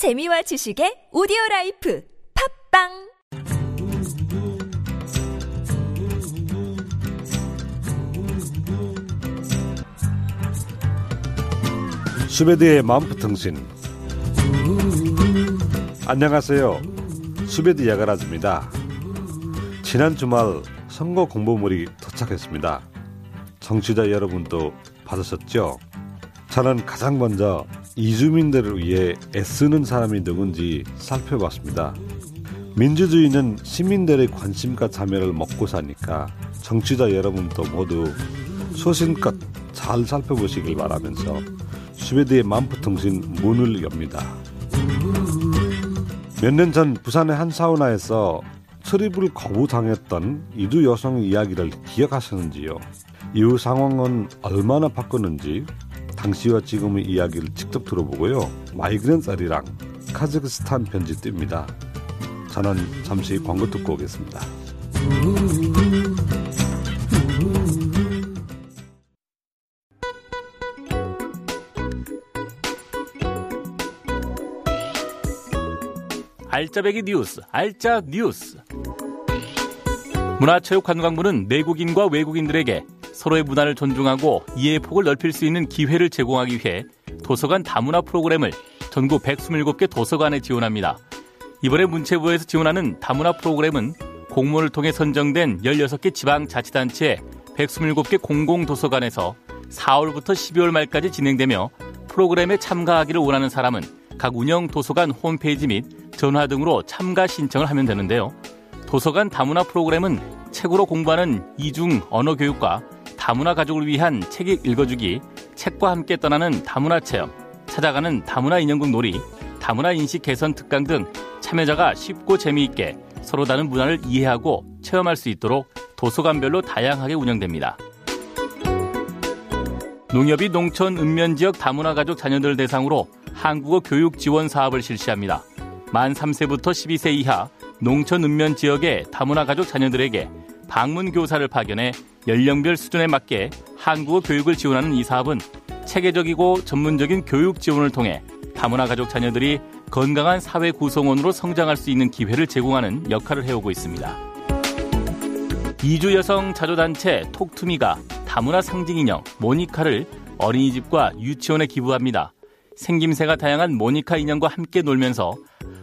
재미와 지식의 오디오 라이프 팝빵! 수베드의 마음부통신. 안녕하세요. 수베드 야가라즈입니다. 지난 주말 선거 공보물이 도착했습니다. 정치자 여러분도 받으셨죠? 저는 가장 먼저 이주민들을 위해 애쓰는 사람이 누군지 살펴봤습니다. 민주주의는 시민들의 관심과 참여를 먹고 사니까 정치자 여러분도 모두 소신껏 잘 살펴보시길 바라면서 스웨드의 만프통신 문을 엽니다. 몇 년 전 부산의 한 사우나에서 출입을 거부당했던 이두 여성 이야기를 기억하시는지요? 이후 상황은 얼마나 바뀌었는지 당시와 지금의 이야기를 직접 들어보고요. 마이그랜 쌀이랑 카자흐스탄 편지 띱니다. 저는 잠시 광고 듣고 오겠습니다. 알짜배기 뉴스, 알짜 뉴스. 문화체육관광부는 내국인과 외국인들에게 서로의 문화를 존중하고 이해의 폭을 넓힐 수 있는 기회를 제공하기 위해 도서관 다문화 프로그램을 전국 127개 도서관에 지원합니다. 이번에 문체부에서 지원하는 다문화 프로그램은 공모를 통해 선정된 16개 지방자치단체 127개 공공도서관에서 4월부터 12월 말까지 진행되며 프로그램에 참가하기를 원하는 사람은 각 운영 도서관 홈페이지 및 전화 등으로 참가 신청을 하면 되는데요. 도서관 다문화 프로그램은 책으로 공부하는 이중 언어 교육과 다문화 가족을 위한 책 읽어주기, 책과 함께 떠나는 다문화 체험, 찾아가는 다문화 인형극 놀이, 다문화 인식 개선 특강 등 참여자가 쉽고 재미있게 서로 다른 문화를 이해하고 체험할 수 있도록 도서관별로 다양하게 운영됩니다. 농협이 농촌 읍면 지역 다문화 가족 자녀들 대상으로 한국어 교육 지원 사업을 실시합니다. 만 3세부터 12세 이하 농촌 읍면 지역의 다문화 가족 자녀들에게 방문 교사를 파견해 연령별 수준에 맞게 한국어 교육을 지원하는 이 사업은 체계적이고 전문적인 교육 지원을 통해 다문화 가족 자녀들이 건강한 사회 구성원으로 성장할 수 있는 기회를 제공하는 역할을 해오고 있습니다. 이주 여성 자조단체 톡투미가 다문화 상징 인형 모니카를 어린이집과 유치원에 기부합니다. 생김새가 다양한 모니카 인형과 함께 놀면서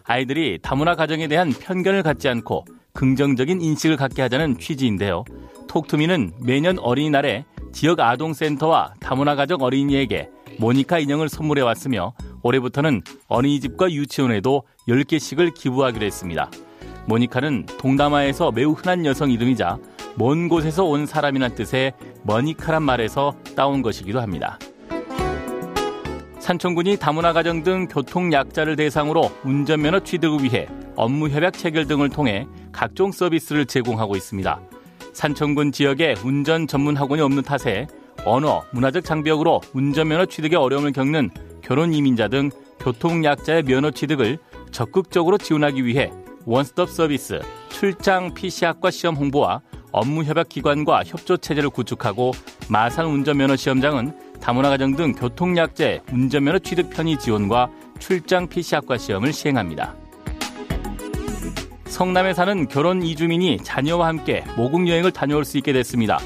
아이들이 다문화 가정에 대한 편견을 갖지 않고 긍정적인 인식을 갖게 하자는 취지인데요. 톡투미는 매년 어린이날에 지역 아동센터와 다문화 가정 어린이에게 모니카 인형을 선물해 왔으며 올해부터는 어린이집과 유치원에도 10개씩을 기부하기로 했습니다. 모니카는 동남아에서 매우 흔한 여성 이름이자 먼 곳에서 온 사람이란 뜻의 머니카란 말에서 따온 것이기도 합니다. 산청군이 다문화 가정 등 교통 약자를 대상으로 운전면허 취득을 위해 업무 협약 체결 등을 통해 각종 서비스를 제공하고 있습니다. 산청군 지역에 운전 전문 학원이 없는 탓에 언어, 문화적 장벽으로 운전면허 취득에 어려움을 겪는 결혼 이민자 등 교통 약자의 면허 취득을 적극적으로 지원하기 위해 원스톱 서비스, 출장 PC학과 시험 홍보와 업무 협약 기관과 협조 체제를 구축하고 마산 운전면허 시험장은 다문화 가정 등 교통 약자의 운전면허 취득 편의 지원과 출장 PC학과 시험을 시행합니다. 성남에 사는 결혼 이주민이 자녀와 함께 모국 여행을 다녀올 수 있게 됐습니다.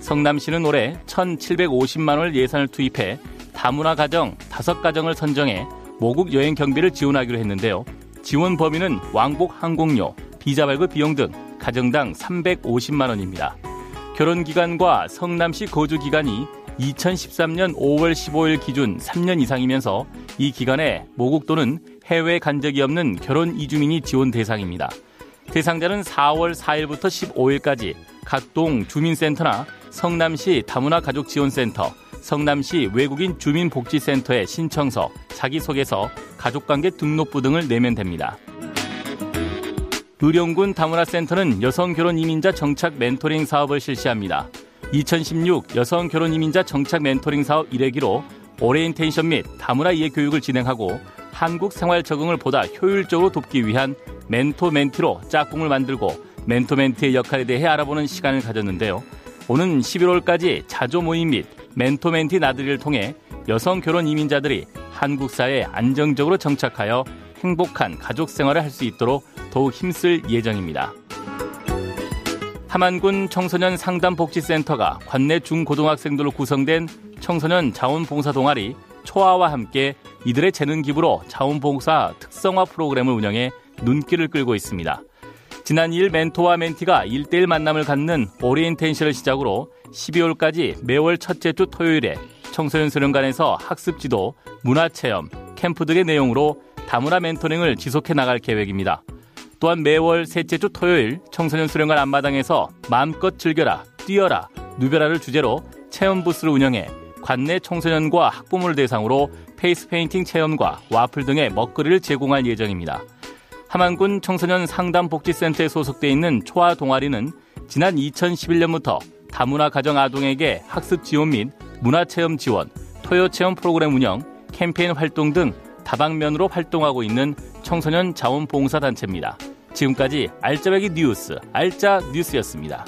성남시는 올해 1,750만 원을 예산을 투입해 다문화 가정 5가정을 선정해 모국 여행 경비를 지원하기로 했는데요. 지원 범위는 왕복 항공료, 비자 발급 비용 등 가정당 350만 원입니다. 결혼 기간과 성남시 거주 기간이 2013년 5월 15일 기준 3년 이상이면서 이 기간에 모국 또는 해외 간 적이 없는 결혼 이주민이 지원 대상입니다. 대상자는 4월 4일부터 15일까지 각 동 주민센터나 성남시 다문화 가족지원센터, 성남시 외국인 주민복지센터에 신청서, 자기소개서, 가족관계 등록부 등을 내면 됩니다. 의령군 다문화센터는 여성 결혼 이민자 정착 멘토링 사업을 실시합니다. 2016 여성 결혼 이민자 정착 멘토링 사업 1회기로 오리엔테이션 및 다문화 이해 교육을 진행하고 한국 생활 적응을 보다 효율적으로 돕기 위한 멘토 멘티로 짝꿍을 만들고 멘토 멘티의 역할에 대해 알아보는 시간을 가졌는데요. 오는 11월까지 자조 모임 및 멘토 멘티 나들이를 통해 여성 결혼 이민자들이 한국 사회에 안정적으로 정착하여 행복한 가족 생활을 할 수 있도록 더욱 힘쓸 예정입니다. 함안군 청소년 상담복지센터가 관내 중고등학생들로 구성된 청소년 자원봉사 동아리 초아와 함께 이들의 재능 기부로 자원봉사 특성화 프로그램을 운영해 눈길을 끌고 있습니다. 지난 2일 멘토와 멘티가 1대1 만남을 갖는 오리엔테이션을 시작으로 12월까지 매월 첫째 주 토요일에 청소년 수련관에서 학습 지도, 문화 체험, 캠프 등의 내용으로 다문화 멘토링을 지속해 나갈 계획입니다. 또한 매월 셋째 주 토요일 청소년 수련관 앞마당에서 마음껏 즐겨라, 뛰어라, 누벼라를 주제로 체험 부스를 운영해 관내 청소년과 학부모를 대상으로 페이스 페인팅 체험과 와플 등의 먹거리를 제공할 예정입니다. 함안군 청소년 상담복지센터에 소속돼 있는 초아 동아리는 지난 2011년부터 다문화 가정 아동에게 학습 지원 및 문화체험 지원, 토요 체험 프로그램 운영, 캠페인 활동 등 다방면으로 활동하고 있는 청소년 자원봉사단체입니다. 지금까지 알짜배기 뉴스, 알짜 뉴스였습니다.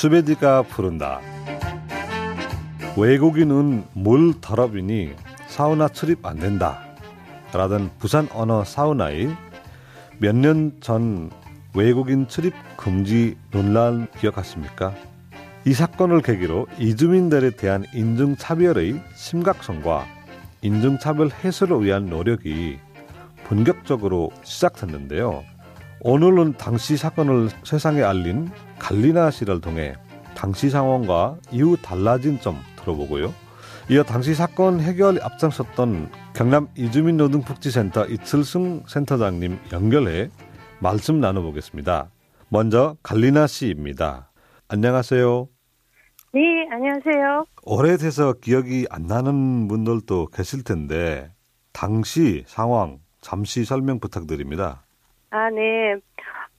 수베디가 부른다. 외국인은 물 더럽이니 사우나 출입 안 된다. 라던 부산 언어 사우나에 몇년 전 외국인 출입 금지 논란 기억하십니까? 이 사건을 계기로 이주민들에 대한 인종차별의 심각성과 인종차별 해소를 위한 노력이 본격적으로 시작됐는데요. 오늘은 당시 사건을 세상에 알린 갈리나 씨를 통해 당시 상황과 이후 달라진 점 들어보고요. 이어 당시 사건 해결 앞장섰던 경남 이주민 노동복지센터 이철승 센터장님 연결해 말씀 나눠보겠습니다. 먼저 갈리나 씨입니다. 안녕하세요. 네, 안녕하세요. 오래돼서 기억이 안 나는 분들도 계실 텐데 당시 상황 잠시 설명 부탁드립니다. 아, 네.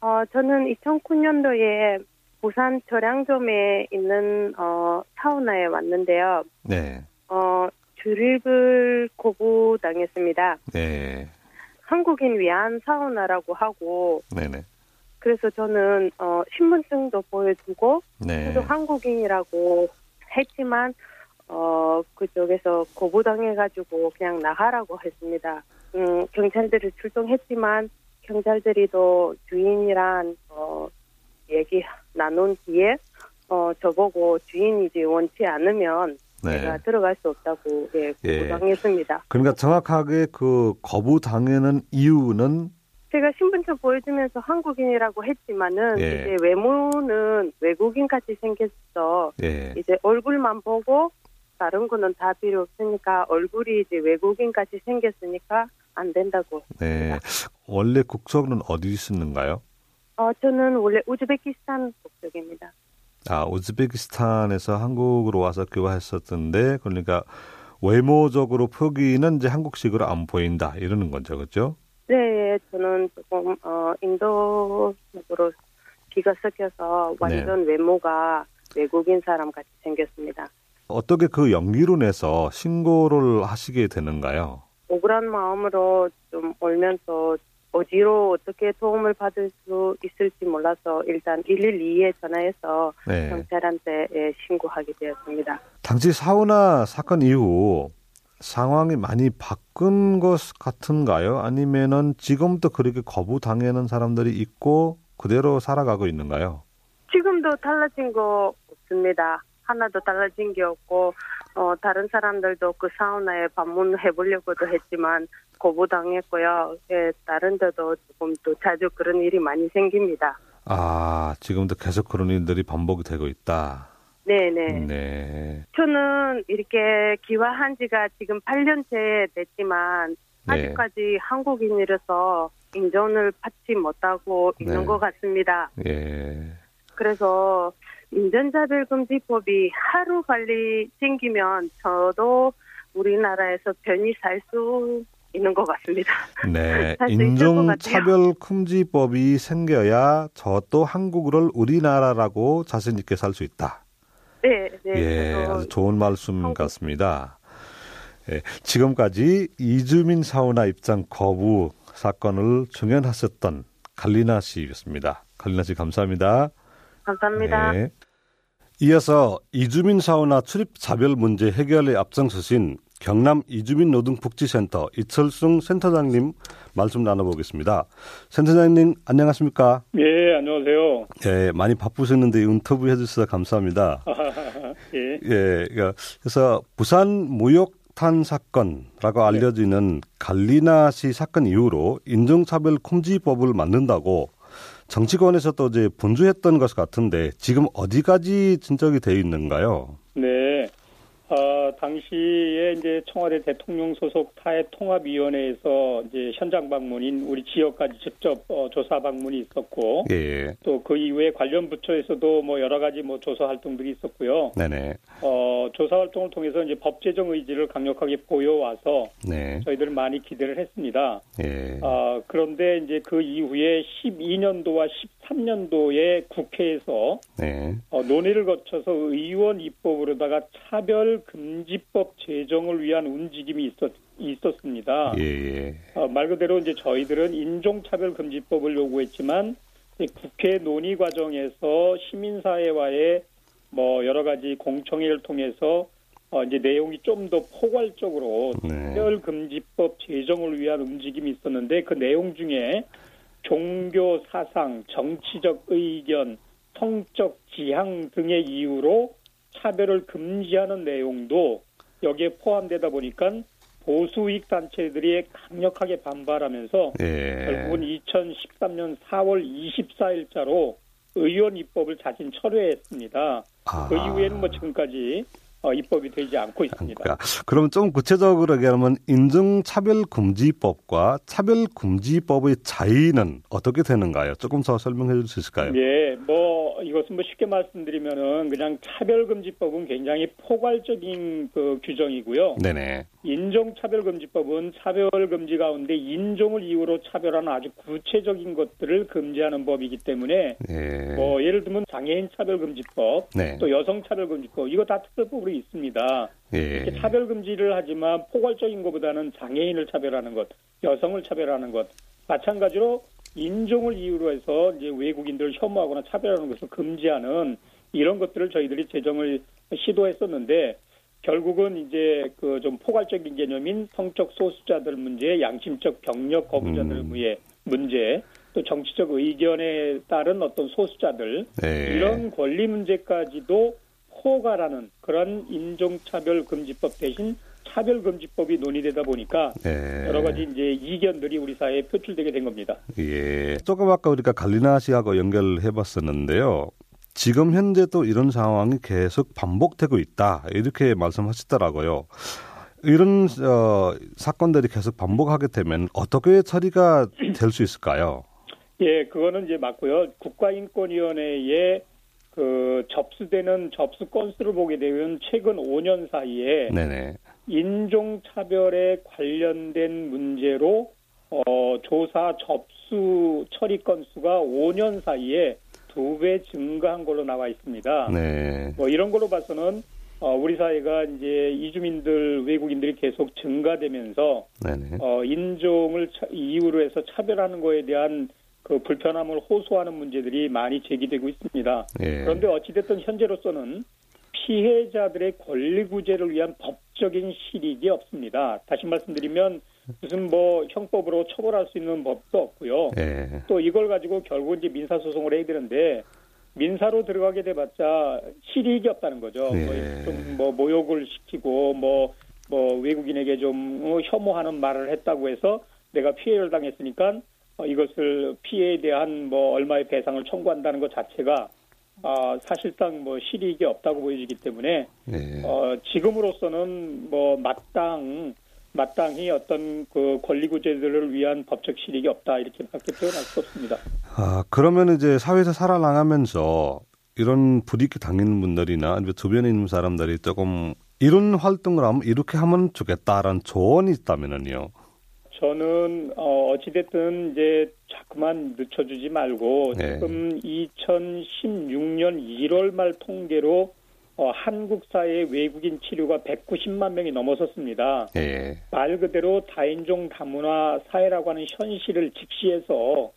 어, 저는 2009년도에 부산 절양점에 있는 어, 사우나에 왔는데요. 네. 어, 출입을 거부당했습니다. 네. 한국인 위안 사우나라고 하고 네네. 그래서 저는 어, 신분증도 보여주고 네. 저도 한국인이라고 했지만 어, 그쪽에서 거부당해가지고 그냥 나가라고 했습니다. 음, 경찰들이 출동했지만 경찰들이 또 주인이란 어, 얘기 나눈 뒤에 어, 저보고 주인이지 원치 않으면 네. 제가 들어갈 수 없다고 예, 예. 거부당했습니다. 그러니까 정확하게 그 거부 당하는 이유는 제가 신분증 보여주면서 한국인이라고 했지만은 예. 이제 외모는 외국인 같이 생겼어. 예. 이제 얼굴만 보고 다른 거는 다 필요 없으니까 얼굴이 이제 외국인 같이 생겼으니까 안 된다고. 네. 원래 국적은 어디 있었는가요? 어 저는 원래 우즈베키스탄 국적입니다. 아, 우즈베키스탄에서 한국으로 와서 교화했었던데 그러니까 외모적으로 표기는 이제 한국식으로 안 보인다 이러는 거죠, 그렇죠? 네, 저는 조금 어 인도적으로 기가 섞여서 완전 네. 외모가 외국인 사람 같이 생겼습니다. 어떻게 그 연기로 내서 신고를 하시게 되는가요? 억울한 마음으로 좀 울면서 어디로 어떻게 도움을 받을 수 있을지 몰라서 일단 112에 전화해서 네. 경찰한테 예, 신고하게 되었습니다. 당시 사우나 사건 이후 상황이 많이 바꾼 것 같은가요? 아니면은 지금도 그렇게 거부 당하는 사람들이 있고 그대로 살아가고 있는가요? 지금도 달라진 거 없습니다. 하나도 달라진 게 없고 어, 다른 사람들도 그 사우나에 방문해 보려고도 했지만 거부당했고요. 예, 다른 데도 조금 또 자주 그런 일이 많이 생깁니다. 아, 지금도 계속 그런 일들이 반복이 되고 있다. 네네. 네. 저는 이렇게 기화한 지가 지금 8년째 됐지만 네. 아직까지 한국인이라서 인정을 받지 못하고 있는 네. 것 같습니다. 예. 그래서 인전자별금지법이 하루 빨리 생기면 저도 우리나라에서 편히 살 수 있는 것 같습니다. 네. 할수 있을 것 인종차별 금지법이 생겨야 저도 한국을 우리나라라고 자신 있게 살 수 있다. 네, 네. 예, 아주 좋은 말씀 한국- 같습니다. 예, 지금까지 이주민 사우나 입장 거부 사건을 증언하셨던 갈리나 씨였습니다. 갈리나 씨 감사합니다. 감사합니다. 네. 이어서 이주민 사원화 출입 차별 문제 해결에 앞장서신 경남 이주민 노동복지센터 이철승 센터장님 말씀 나눠보겠습니다. 센터장님 안녕하십니까? 예, 안녕하세요. 예, 많이 바쁘셨는데 인터뷰 해주셔서 감사합니다. 예. 예, 그러니까 그래서 부산 무역 탄 사건라고 알려지는 갈리나 씨 사건 이후로 인종차별 금지법을 만든다고 정치권에서도 이제 분주했던 것 같은데 지금 어디까지 진척이 되어 있는가요? 네. 어, 당시에 이제 청와대 대통령 소속 타해 통합위원회에서 이제 현장 방문인 우리 지역까지 직접 어, 조사 방문이 있었고 예. 또그 이후에 관련 부처에서도 뭐 여러 가지 뭐 조사 활동들이 있었고요. 네네. 어, 조사 활동을 통해서 이제 법 제정 의지를 강력하게 보여와서 네. 저희들 많이 기대를 했습니다. 예. 어, 그런데 이제 그 이후에 12년도와 13년도에 국회에서 네. 어, 논의를 거쳐서 의원 입법으로다가 차별 금지 법 제정을 위한 움직임이 있었, 있었습니다. 예, 예. 어, 말 그대로 이제 저희들은 인종차별금지법을 요구했지만 국회 논의 과정에서 시민사회와의 뭐 여러 가지 공청회를 통해서 어, 이제 내용이 좀 더 포괄적으로 네. 차별금지법 제정을 위한 움직임이 있었는데 그 내용 중에 종교 사상, 정치적 의견, 성적 지향 등의 이유로 차별을 금지하는 내용도 여기에 포함되다 보니까 보수익 단체들이 강력하게 반발하면서 예. 결국은 2013년 4월 24일자로 의원 입법을 자진 철회했습니다. 아. 그 이후에는 뭐 지금까지 어, 입법이 되지 않고 있습니다. 그러니까 그럼 좀 구체적으로 얘기하면 인종차별금지법과 차별금지법의 차이는 어떻게 되는가요? 조금 더 설명해 줄 수 있을까요? 예, 뭐 이것은 뭐 쉽게 말씀드리면은 그냥 차별금지법은 굉장히 포괄적인 그 규정이고요. 네네. 인종차별금지법은 차별금지 가운데 인종을 이유로 차별하는 아주 구체적인 것들을 금지하는 법이기 때문에 예. 뭐 예를 들면 장애인 차별금지법, 네. 또 여성 차별금지법 이거 다 특별법으로 있습니다. 예. 이렇게 차별금지를 하지만 포괄적인 것보다는 장애인을 차별하는 것, 여성을 차별하는 것, 마찬가지로 인종을 이유로 해서 이제 외국인들을 혐오하거나 차별하는 것을 금지하는 이런 것들을 저희들이 제정을 시도했었는데 결국은 이제 그 좀 포괄적인 개념인 성적 소수자들 문제, 양심적 병력 거부자들 문제, 문제, 또 정치적 의견에 따른 어떤 소수자들 예. 이런 권리 문제까지도 포괄하는 그런 인종차별 금지법 대신 차별금지법이 논의되다 보니까 예. 여러 가지 이제 이견들이 우리 사회에 표출되게 된 겁니다. 예. 조금 아까 우리가 갈리나 씨하고 연결해 봤었는데요. 지금 현재도 이런 상황이 계속 반복되고 있다. 이렇게 말씀하시더라고요. 이런 어, 사건들이 계속 반복하게 되면 어떻게 처리가 될 수 있을까요? 예, 그거는 이제 맞고요. 국가인권위원회에 그 접수되는 접수 건수를 보게 되면 최근 5년 사이에 네네. 인종차별에 관련된 문제로 어, 조사 접수 처리 건수가 5년 사이에 두 배 증가한 걸로 나와 있습니다. 네. 뭐 이런 걸로 봐서는 어, 우리 사회가 이제 이주민들 외국인들이 계속 증가되면서 네네. 어, 인종을 차- 이유로 해서 차별하는 거에 대한 그 불편함을 호소하는 문제들이 많이 제기되고 있습니다. 예. 그런데 어찌됐든 현재로서는 피해자들의 권리 구제를 위한 법적인 실익이 없습니다. 다시 말씀드리면 무슨 뭐 형법으로 처벌할 수 있는 법도 없고요. 예. 또 이걸 가지고 결국 이제 민사 소송을 해야 되는데 민사로 들어가게 돼봤자 실익이 없다는 거죠. 예. 뭐좀뭐 모욕을 시키고 뭐뭐 외국인에게 좀 어, 혐오하는 말을 했다고 해서 내가 피해를 당했으니까 어, 이것을 피해에 대한 뭐 얼마의 배상을 청구한다는 것 자체가 아, 사실상 뭐 실익이 없다고 보여지기 때문에 예. 어, 지금으로서는 뭐 마땅 마땅히 어떤 그 권리 구제들을 위한 법적 실익이 없다 이렇게밖에 표현할 수 없습니다. 아, 그러면 이제 사회에서 살아나가면서 이런 불이익 당하는 분들이나 아니면 주변에 있는 사람들이 조금 이런 활동을 하면 이렇게 하면 좋겠다라는 조언이 있다면은요. 저는 어 어찌됐든 이제 자꾸만 늦춰주지 말고 네. 지금 2016년 1월 말 통계로 어, 한국 사회 외국인 치료가 190만 명이 넘어섰습니다. 예. 말 그대로 다인종 다문화 사회라고 하는 현실을 직시해서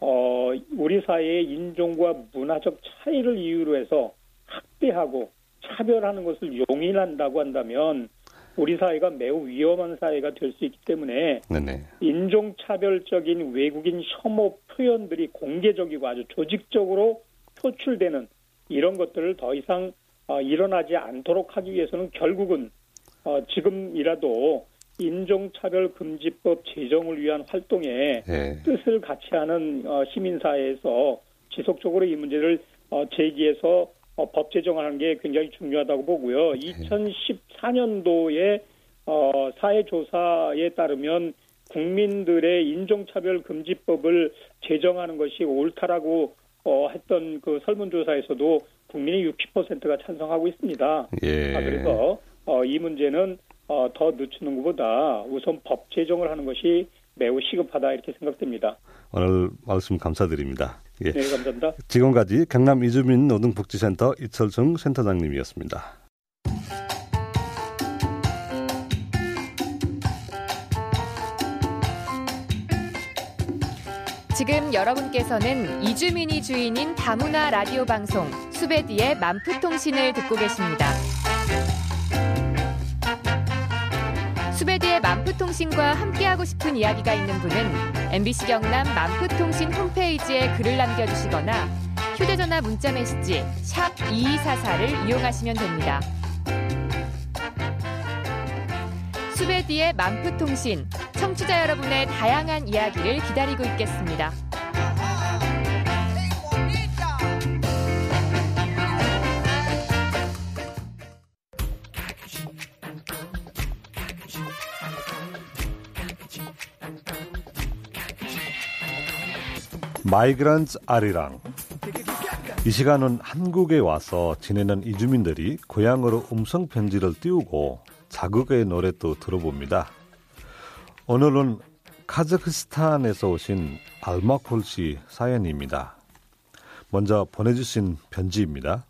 어, 우리 사회의 인종과 문화적 차이를 이유로 해서 학대하고 차별하는 것을 용인한다고 한다면 우리 사회가 매우 위험한 사회가 될 수 있기 때문에 네네. 인종차별적인 외국인 혐오 표현들이 공개적이고 아주 조직적으로 표출되는 이런 것들을 더 이상 어, 일어나지 않도록 하기 위해서는 결국은 어, 지금이라도 인종차별 금지법 제정을 위한 활동에 예. 뜻을 같이 하는 어, 시민사회에서 지속적으로 이 문제를 어, 제기해서 어, 법 제정하는 게 굉장히 중요하다고 보고요. 2014년도에 어, 사회조사에 따르면 국민들의 인종차별 금지법을 제정하는 것이 옳다라고 어, 했던 그 설문조사에서도 국민의 60%가 찬성하고 있습니다. 예. 아, 그래서 어, 이 문제는 어, 더 늦추는 것보다 우선 법 제정을 하는 것이 매우 시급하다 이렇게 생각됩니다. 오늘 말씀 감사드립니다. 예. 네, 감사합니다. 지금까지 경남 이주민 노동복지센터 이철성 센터장님이었습니다. 지금 여러분께서는 이주민이 주인인 다문화 라디오 방송 수베디의 만프통신을 듣고 계십니다. 수베디의 만프통신과 함께하고 싶은 이야기가 있는 분은 MBC 경남 만프통신 홈페이지에 글을 남겨주시거나 휴대전화 문자 메시지 샵 2244를 이용하시면 됩니다. 수베디의 만프통신 청취자 여러분의 다양한 이야기를 기다리고 있겠습니다. 마이그란츠 아리랑 이 시간은 한국에 와서 지내는 이주민들이 고향으로 음성 편지를 띄우고 자극의 노래도 들어봅니다. 오늘은 카자흐스탄에서 오신 알마콜 씨 사연입니다. 먼저 보내주신 편지입니다.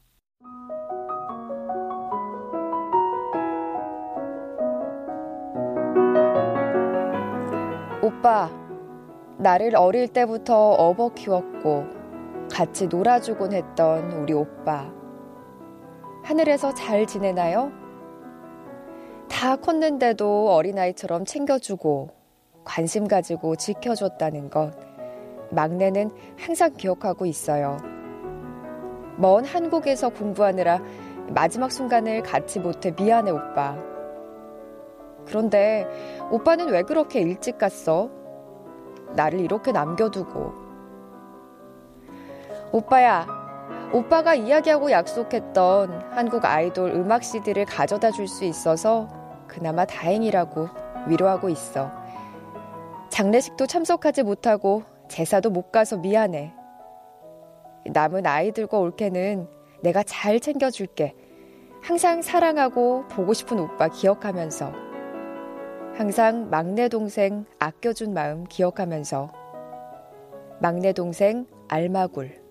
오빠, 나를 어릴 때부터 업어 키웠고 같이 놀아주곤 했던 우리 오빠. 하늘에서 잘 지내나요? 다 컸는데도 어린아이처럼 챙겨주고 관심 가지고 지켜줬다는 것. 막내는 항상 기억하고 있어요. 먼 한국에서 공부하느라 마지막 순간을 같이 못해 미안해, 오빠. 그런데 오빠는 왜 그렇게 일찍 갔어? 나를 이렇게 남겨두고. 오빠야, 오빠가 이야기하고 약속했던 한국 아이돌 음악 CD를 가져다 줄 수 있어서 그나마 다행이라고 위로하고 있어. 장례식도 참석하지 못하고 제사도 못 가서 미안해. 남은 아이들과 올케는 내가 잘 챙겨줄게. 항상 사랑하고 보고 싶은 오빠 기억하면서. 항상 막내 동생 아껴준 마음 기억하면서. 막내 동생 알마굴.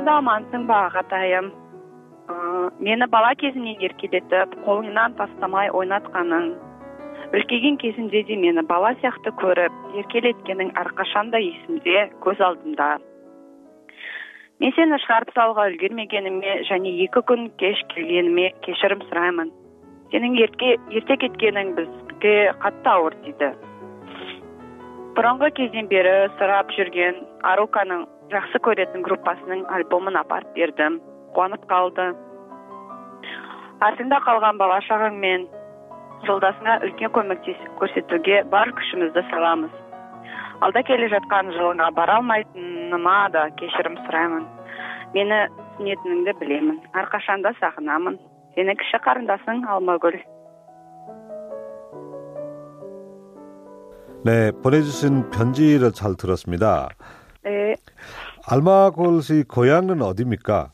Аспанда амансың ба ағатайым ә, мені бала кезімнен еркелетіп қолыңнан тастамай ойнатқаның. Үлкейген кезімде де мені бала сияқты көріп еркелеткенің әрқашанда есімде көз алдымда. Мен сені шығарып салуға үлгермегеніме және екі күн кеш келгеніме кешірім сұраймын. Сенің ерке ерте кеткенің бізге қатты ауыр тиді бұрынғы кезден бері сұрап жүрген аруканың жақсы көретін группасының альбомын апарып бердім қуанып қалды артыңда қалған бала шағаңмен жолдасыңа үлкен көмек көрсетуге бар күшімізді саламыз алда келе жатқан жылыңа бара алмайтыныма да кешірім сұраймын мені түсінетініңді білемін әрқашанда сағынамын сенің кіші қарындасың алмагүл 네, 보내주신 편지를 잘 들었습니다. 네, 알마골 씨 고향은 어디입니까?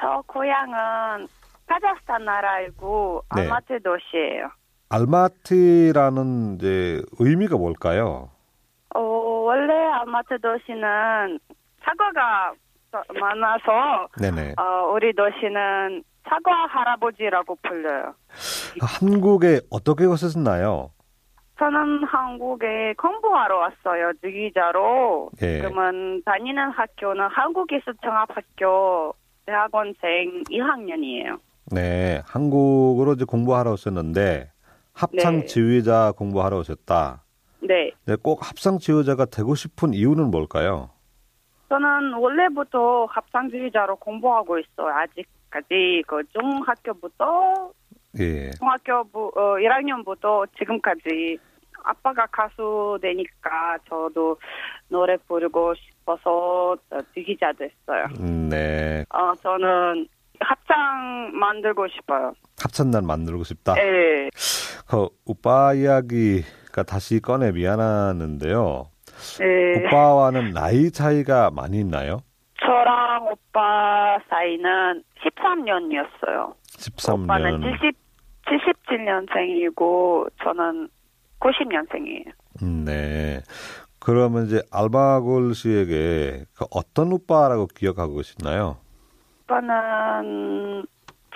저 고향은 카자흐스탄 나라이고 네. 알마트 도시예요. 알마티라는 이제 의미가 뭘까요? 어, 원래 알마트 도시는 사과가 많아서 네네. 어, 우리 도시는 사과 할아버지라고 불려요. 한국에 어떻게 오셨나요? 저는 한국에 공부하러 왔어요. 주기자로. 예. 그러면 다니는 학교는 한국기술종합학교 대학원생 2학년이에요. 네, 한국으로 이제 공부하러 오셨는데 합창 네. 지휘자 공부하러 오셨다. 네. 네, 꼭 합창 지휘자가 되고 싶은 이유는 뭘까요? 저는 원래부터 합창주의자로 공부하고 있어요. 아직까지 그 중학교부터 예. 중학교 어, 1학년부터 지금까지 아빠가 가수 되니까 저도 노래 부르고 싶어서 주기자 됐어요. 음, 네. 어, 저는 합창 만들고 싶어요. 합창단 만들고 싶다. 예. 그 오빠 이야기가 다시 꺼내 미안하는데요. 예. 오빠와는 나이 차이가 많이 있나요? 저랑 오빠 사이는 13년이었어요. 13년. 오빠는 70, 77년생이고 저는 90년생이에요. 음, 네. 그러면 이제 알바골 씨에게 그 어떤 오빠라고 기억하고 계시나요? 오빠는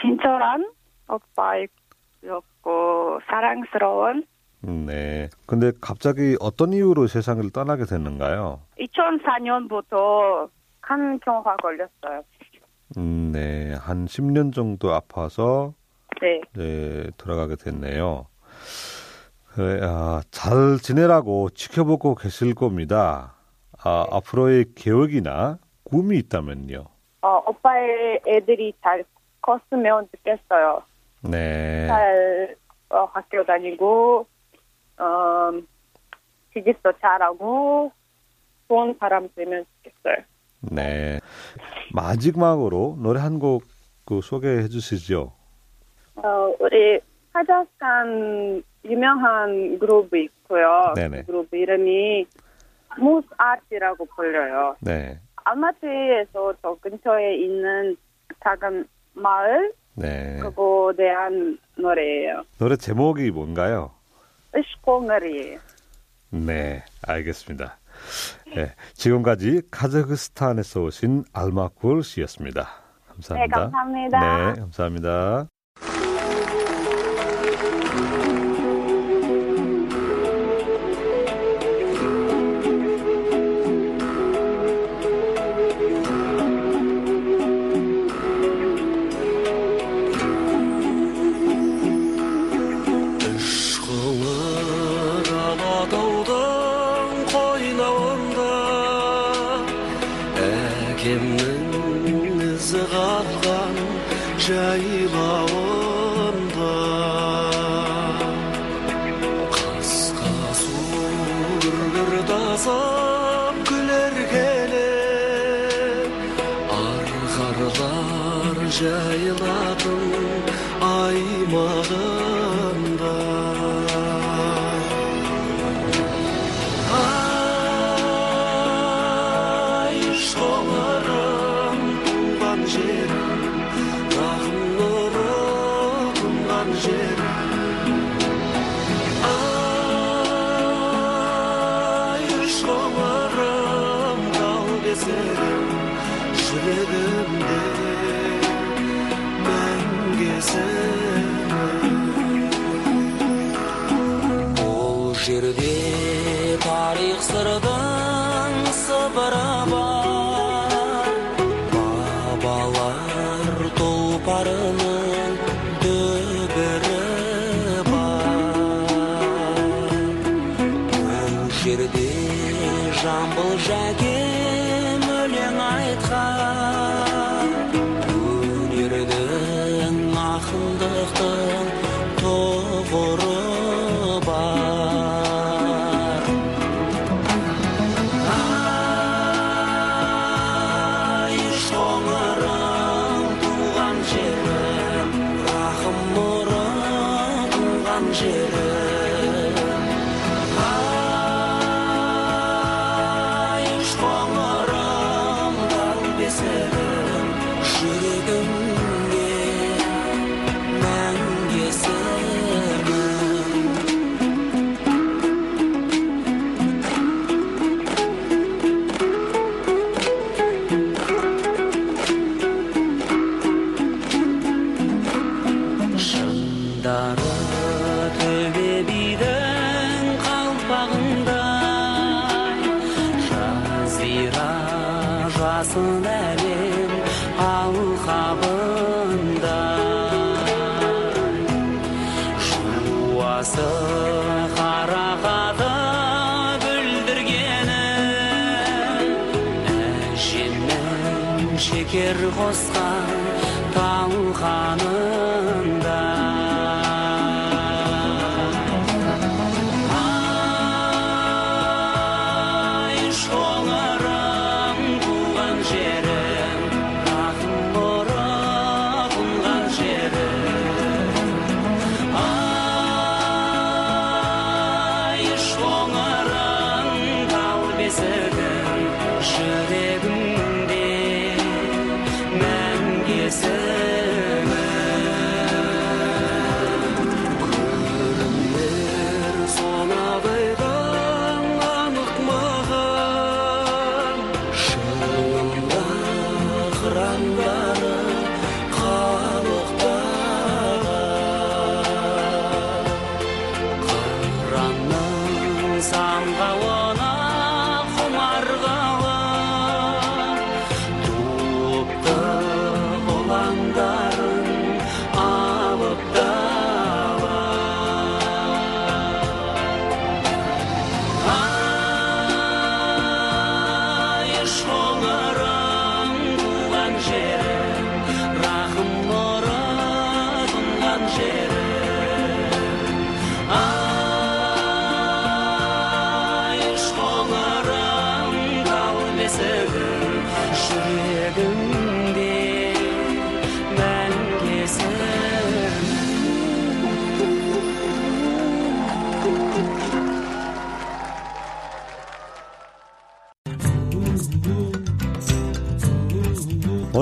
친절한 오빠였고 사랑스러운 음, 네. 근데 갑자기 어떤 이유로 세상을 떠나게 됐는가요? 2004년부터 간경화 걸렸어요. 음, 네. 한 10년 정도 아파서 네. 네, 돌아가게 됐네요. 그래, 아, 잘 지내라고 지켜보고 계실 겁니다. 아, 앞으로의 계획이나 꿈이 있다면요. 어, 오빠의 애들이 잘 컸으면 좋겠어요. 네. 잘 어, 학교 다니고 어, 취직도 잘하고 좋은 사람 되면 좋겠어요. 네. 마지막으로 노래 한곡그 소개해 주시죠. 어, 우리 카자흐스탄 유명한 그룹이 있고요. 네네. 그 그룹 이름이 무스 아트라고 불려요. 네. 알마티에서 저 근처에 있는 작은 마을 네. 그거 대한 노래예요. 노래 제목이 뭔가요? 으시콩을이에요. 네, 알겠습니다. 네, 지금까지 카자흐스탄에서 오신 알마쿠얼 씨였습니다. 감사합니다. 네, 감사합니다. 네, 감사합니다. азап күлер келіп арғарлар жайлатын аймағы алқабындай жуасы қарақаты бүлдіргені әжемнің шекер қосқан талқанында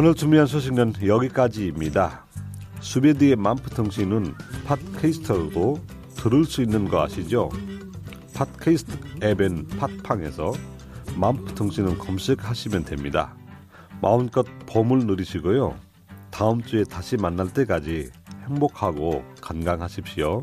오늘 준비한 소식은 여기까지입니다. 수베드의 만프통신은 팟캐스터도 들을 수 있는 거 아시죠? 팟캐스트 앱엔 팟팡에서 만프통신은 검색하시면 됩니다. 마음껏 봄을 누리시고요. 다음 주에 다시 만날 때까지 행복하고 건강하십시오.